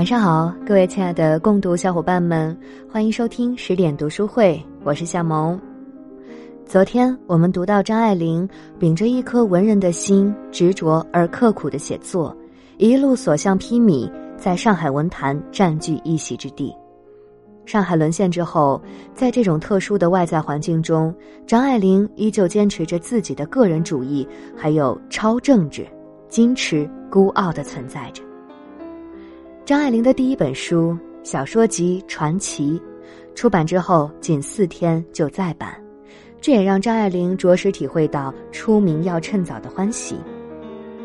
晚上好，各位亲爱的共读小伙伴们，欢迎收听十点读书会，我是夏萌。昨天我们读到张爱玲秉着一颗文人的心，执着而刻苦的写作，一路所向披靡，在上海文坛占据一席之地。上海沦陷之后，在这种特殊的外在环境中，张爱玲依旧坚持着自己的个人主义，还有超政治、矜持、孤傲的存在着。张爱玲的第一本书小说集《传奇》，出版之后仅四天就再版，这也让张爱玲着实体会到出名要趁早的欢喜。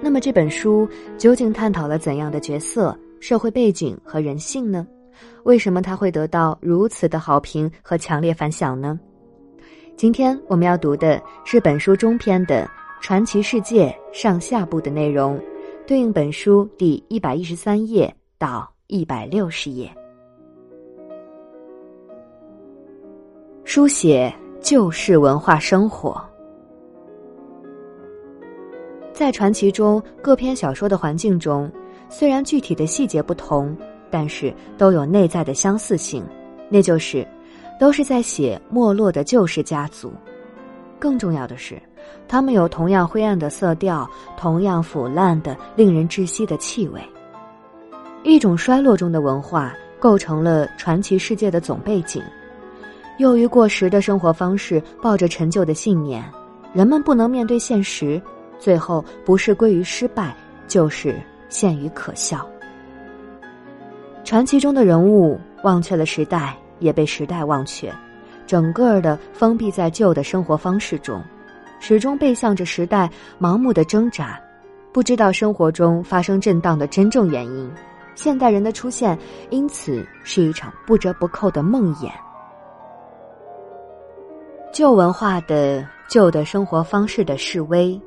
那么这本书究竟探讨了怎样的角色、社会背景和人性呢？为什么他会得到如此的好评和强烈反响呢？今天我们要读的是本书中篇的《传奇世界》上下部的内容，对应本书第一百一十三页。到一百六十页，书写旧式文化生活。在传奇中各篇小说的环境中，虽然具体的细节不同，但是都有内在的相似性，那就是都是在写没落的旧式家族。更重要的是，他们有同样灰暗的色调，同样腐烂的、令人窒息的气味。一种衰落中的文化构成了传奇世界的总背景。由于过时的生活方式，抱着陈旧的信念，人们不能面对现实，最后不是归于失败，就是陷于可笑。传奇中的人物忘却了时代，也被时代忘却，整个的封闭在旧的生活方式中，始终背向着时代，盲目的挣扎，不知道生活中发生震荡的真正原因。现代人的出现，因此是一场不折不扣的梦魇。旧文化的旧的生活方式的示威，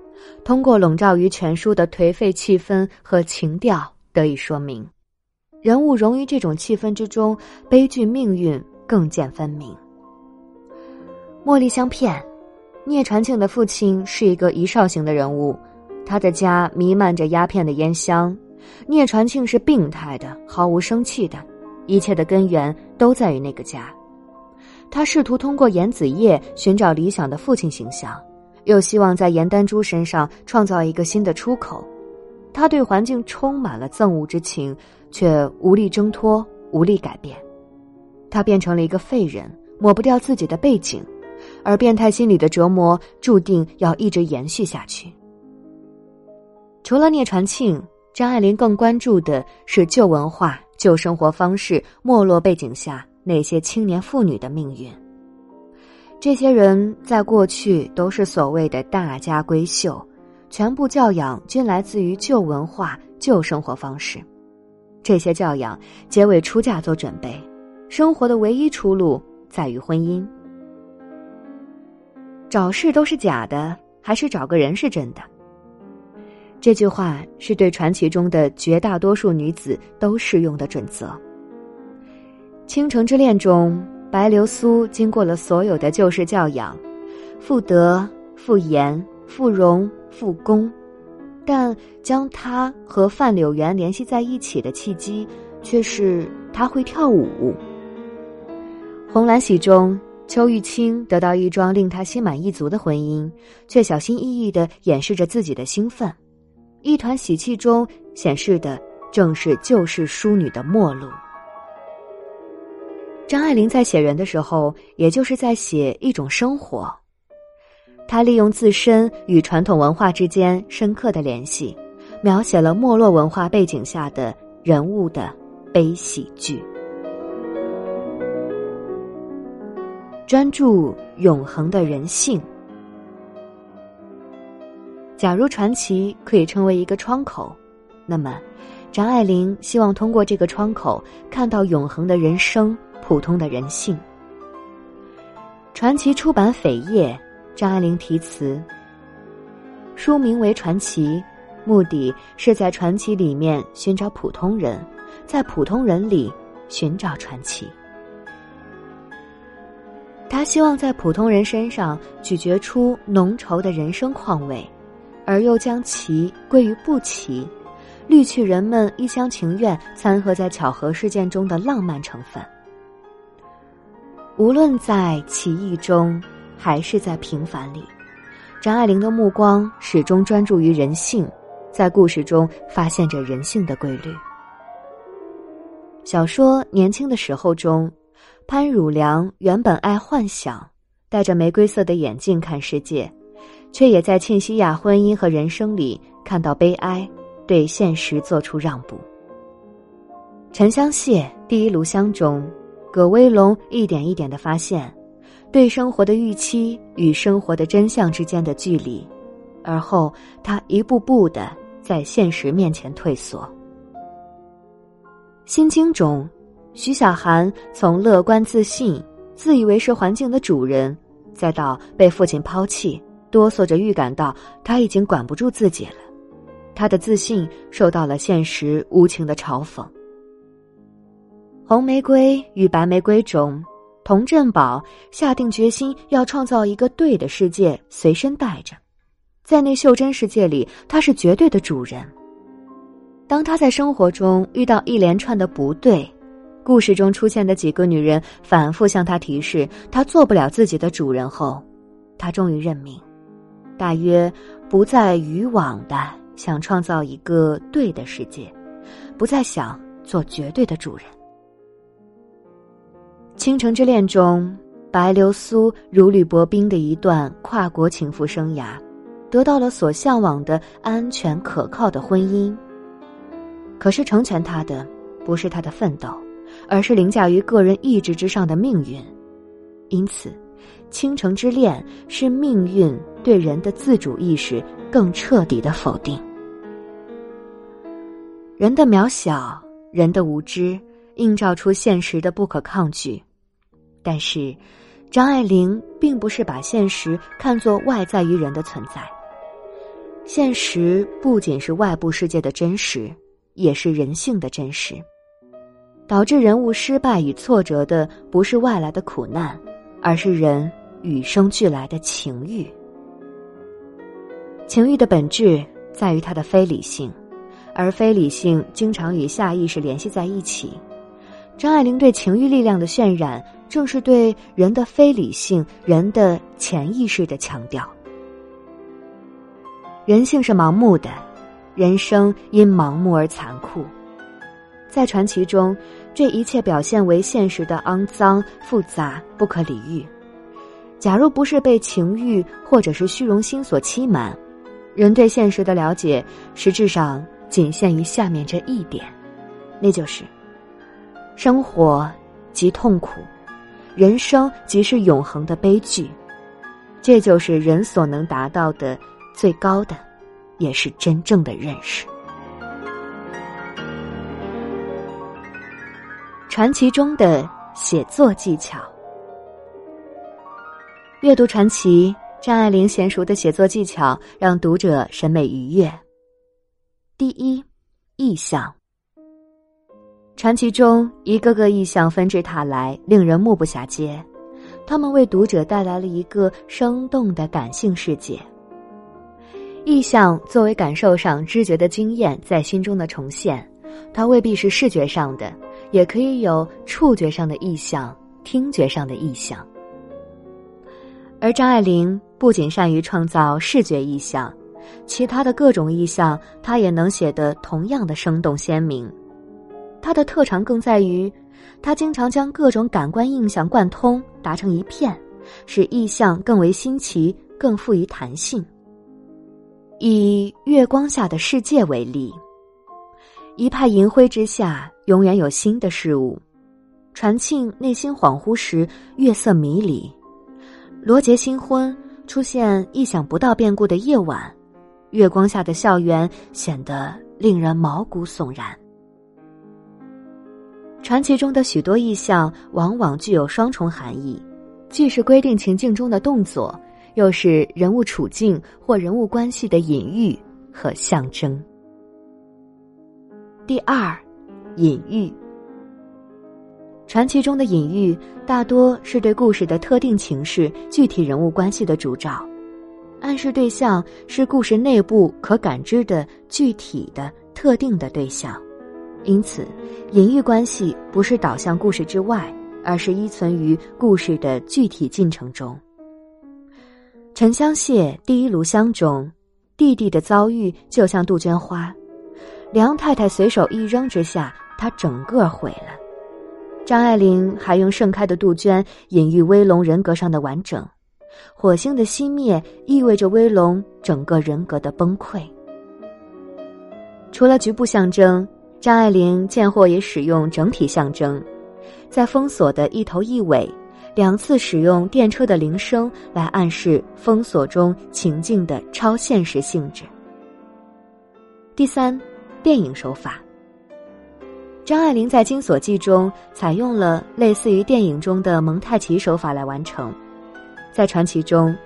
通过笼罩于全书的颓废气氛和情调得以说明。人物融于这种气氛之中，悲剧命运更见分明。茉莉香片，聂传庆的父亲是一个遗少型的人物，他的家弥漫着鸦片的烟香。聂传庆是病态的，毫无生气的，一切的根源都在于那个家。他试图通过严子业寻找理想的父亲形象，又希望在严丹珠身上创造一个新的出口。他对环境充满了憎恶之情，却无力挣脱，无力改变。他变成了一个废人，抹不掉自己的背景，而变态心理的折磨注定要一直延续下去。除了聂传庆。张爱玲更关注的是旧文化、旧生活方式没落背景下那些青年妇女的命运。这些人在过去都是所谓的大家闺秀，全部教养均来自于旧文化、旧生活方式。这些教养皆为出嫁做准备，生活的唯一出路在于婚姻。找事都是假的，还是找个人是真的？这句话是对传奇中的绝大多数女子都适用的准则。《倾城之恋》中，白流苏经过了所有的旧式教养，富德、富言、妇容、富功，但将她和范柳原联系在一起的契机，却是她会跳舞。《红蓝喜》中，邱玉清得到一桩令他心满意足的婚姻，却小心翼翼的掩饰着自己的兴奋。一团喜气中显示的正是旧式淑女的末路。张爱玲在写人的时候，也就是在写一种生活。她利用自身与传统文化之间深刻的联系，描写了没落文化背景下的人物的悲喜剧。专注永恒的人性。假如传奇可以成为一个窗口，那么，张爱玲希望通过这个窗口看到永恒的人生、普通的人性。传奇出版扉页，张爱玲题词。书名为《传奇》，目的是在传奇里面寻找普通人，在普通人里寻找传奇。他希望在普通人身上咀嚼出浓稠的人生况味。而又将其归于不齐，滤去人们一厢情愿掺和在巧合事件中的浪漫成分。无论在奇异中，还是在平凡里，张爱玲的目光始终专注于人性，在故事中发现着人性的规律。小说《年轻的时候》中，潘汝良原本爱幻想，戴着玫瑰色的眼镜看世界，却也在沁西亚婚姻和人生里看到悲哀，对现实做出让步。沉香屑第一炉香中。葛威龙一点一点的发现，对生活的预期与生活的真相之间的距离，而后他一步步的在现实面前退缩。心经中，徐小涵从乐观自信、自以为是环境的主人，再到被父亲抛弃，哆嗦着预感到他已经管不住自己了，他的自信受到了现实无情的嘲讽。红玫瑰与白玫瑰中，童振宝下定决心要创造一个对的世界，随身带着。在那袖珍世界里，他是绝对的主人。当他在生活中遇到一连串的不对，故事中出现的几个女人反复向他提示他做不了自己的主人后，他终于认命，大约不再渔网的想创造一个对的世界，不再想做绝对的主人。《倾城之恋》中，白流苏如履薄冰的一段跨国情妇生涯，得到了所向往的安全可靠的婚姻。可是成全他的，不是他的奋斗，而是凌驾于个人意志之上的命运。因此，《倾城之恋》是命运对人的自主意识更彻底的否定。人的渺小，人的无知，映照出现实的不可抗拒。但是，张爱玲并不是把现实看作外在于人的存在。现实不仅是外部世界的真实，也是人性的真实。导致人物失败与挫折的，不是外来的苦难，而是人与生俱来的情欲。情欲的本质在于它的非理性，而非理性经常与下意识联系在一起。张爱玲对情欲力量的渲染，正是对人的非理性、人的潜意识的强调。人性是盲目的，人生因盲目而残酷。在传奇中，这一切表现为现实的肮脏、复杂、不可理喻。假如不是被情欲或者是虚荣心所欺瞒，人对现实的了解，实质上仅限于下面这一点，那就是。生活即痛苦，人生即是永恒的悲剧，这就是人所能达到的最高的，也是真正的认识。传奇中的写作技巧，阅读传奇，张爱玲娴熟的写作技巧让读者审美愉悦。第一，意象。传奇中一个个意象纷至沓来，令人目不暇接。他们为读者带来了一个生动的感性世界。意象作为感受上知觉的经验，在心中的重现，它未必是视觉上的，也可以有触觉上的意象、听觉上的意象。而张爱玲不仅善于创造视觉意象，其他的各种意象，她也能写得同样的生动鲜明。他的特长更在于，他经常将各种感官印象贯通，达成一片，使意象更为新奇，更富于弹性。以月光下的世界为例，一派银灰之下，永远有新的事物。传庆内心恍惚时，月色迷离；罗杰新婚出现意想不到变故的夜晚，月光下的校园显得令人毛骨悚然。传奇中的许多意象往往具有双重含义，既是规定情境中的动作，又是人物处境或人物关系的隐喻和象征。第二，隐喻。传奇中的隐喻大多是对故事的特定情势、具体人物关系的主照，暗示对象是故事内部可感知的具体的。特定的对象，因此，隐喻关系不是导向故事之外，而是依存于故事的具体进程中。沉香屑第一炉香中，弟弟的遭遇就像杜鹃花，梁太太随手一扔之下，他整个毁了。张爱玲还用盛开的杜鹃隐喻威龙人格上的完整，火星的熄灭意味着威龙整个人格的崩溃。除了局部象征，张爱玲见货也使用整体象征，在封锁的一头一尾。两次使用电车的铃声来暗示封锁中情境的超现实性质。第三，电影手法。张爱玲在《金锁记》中采用了类似于电影中的蒙太奇手法来完成。在传奇中，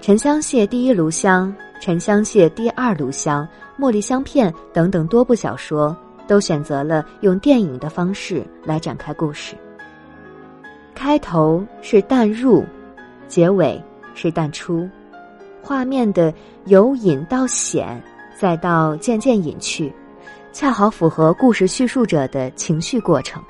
沉香屑第一炉香、沉香屑第二炉香、茉莉香片等等多部小说都选择了用电影的方式来展开故事。开头是淡入，结尾是淡出，画面的由隐到显，再到渐渐隐去，恰好符合故事叙述者的情绪过程。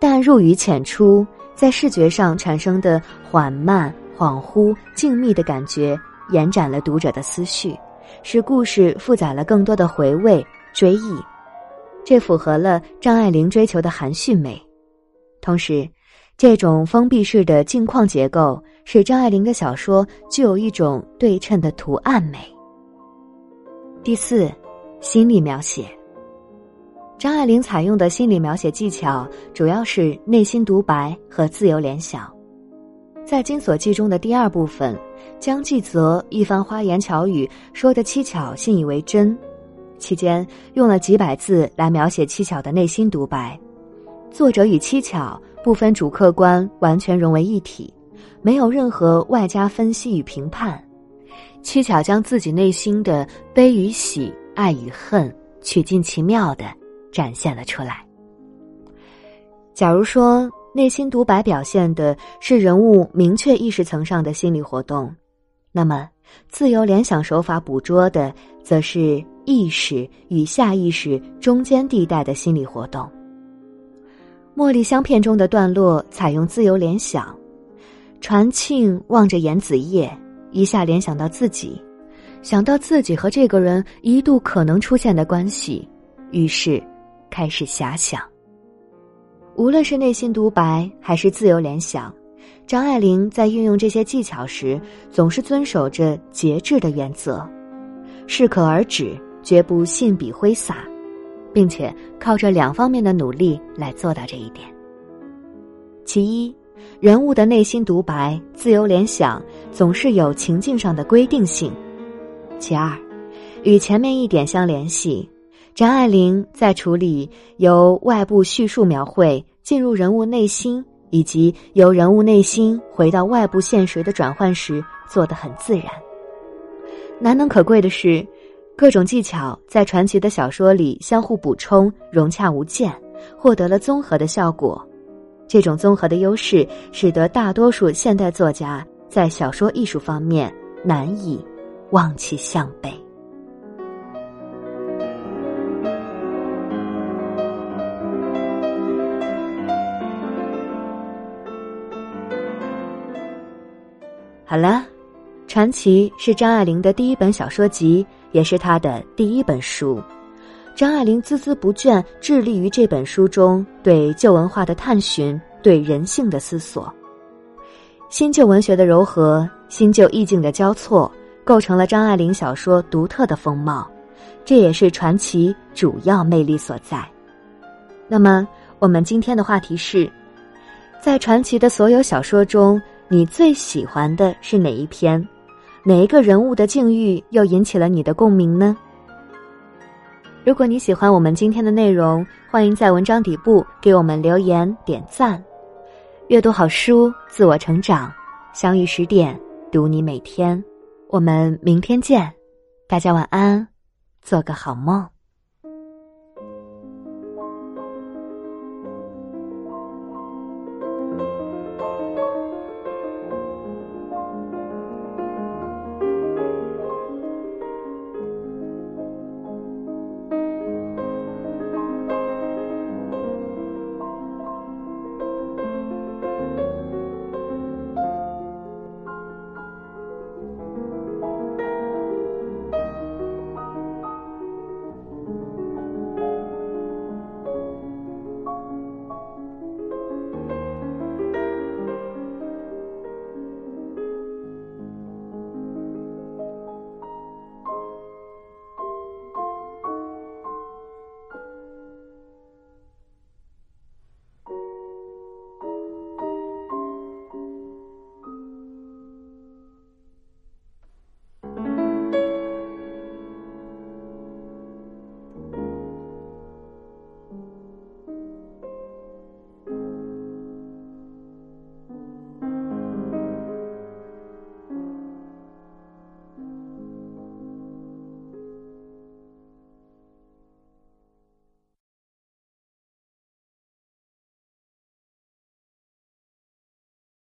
但入于浅出在视觉上产生的缓慢、恍惚、静谧的感觉，延展了读者的思绪，使故事负载了更多的回味、追忆。这符合了张爱玲追求的含蓄美，同时。这种封闭式的镜框结构使张爱玲的小说具有一种对称的图案美。第四，心理描写。张爱玲采用的心理描写技巧主要是内心独白和自由联想。在《金锁记》中的第二部分，江继泽一番花言巧语说的七巧信以为真，期间用了几百字来描写七巧的内心独白，作者与七巧。不分主客观，完全融为一体，没有任何外加分析与评判。七巧将自己内心的悲与喜、爱与恨，取尽其妙的展现了出来。假如说内心独白表现的是人物明确意识层上的心理活动，那么自由联想手法捕捉的，则是意识与下意识中间地带的心理活动。茉莉香片中的段落采用自由联想，传庆望着严子叶，一下联想到自己，想到自己和这个人一度可能出现的关系，于是开始遐想。无论是内心独白还是自由联想，张爱玲在运用这些技巧时，总是遵守着节制的原则，适可而止，绝不信笔挥洒。并且靠着两方面的努力来做到这一点。其一，人物的内心独白、自由联想总是有情境上的规定性；其二，与前面一点相联系，张爱玲在处理由外部叙述描绘进入人物内心，以及由人物内心回到外部现实的转换时，做得很自然。难能可贵的是。各种技巧在传奇的小说里相互补充，融洽无间，获得了综合的效果。这种综合的优势，使得大多数现代作家在小说艺术方面难以望其项背。好了，传奇是张爱玲的第一本小说集。也是她的第一本书，张爱玲孜孜不倦，致力于这本书中对旧文化的探寻，对人性的思索。新旧文学的糅合，新旧意境的交错，构成了张爱玲小说独特的风貌，这也是传奇主要魅力所在。那么，我们今天的话题是，在传奇的所有小说中，你最喜欢的是哪一篇？哪一个人物的境遇又引起了你的共鸣呢？如果你喜欢我们今天的内容，欢迎在文章底部给我们留言点赞。阅读好书，自我成长，相遇十点，读你每天。我们明天见，大家晚安，做个好梦。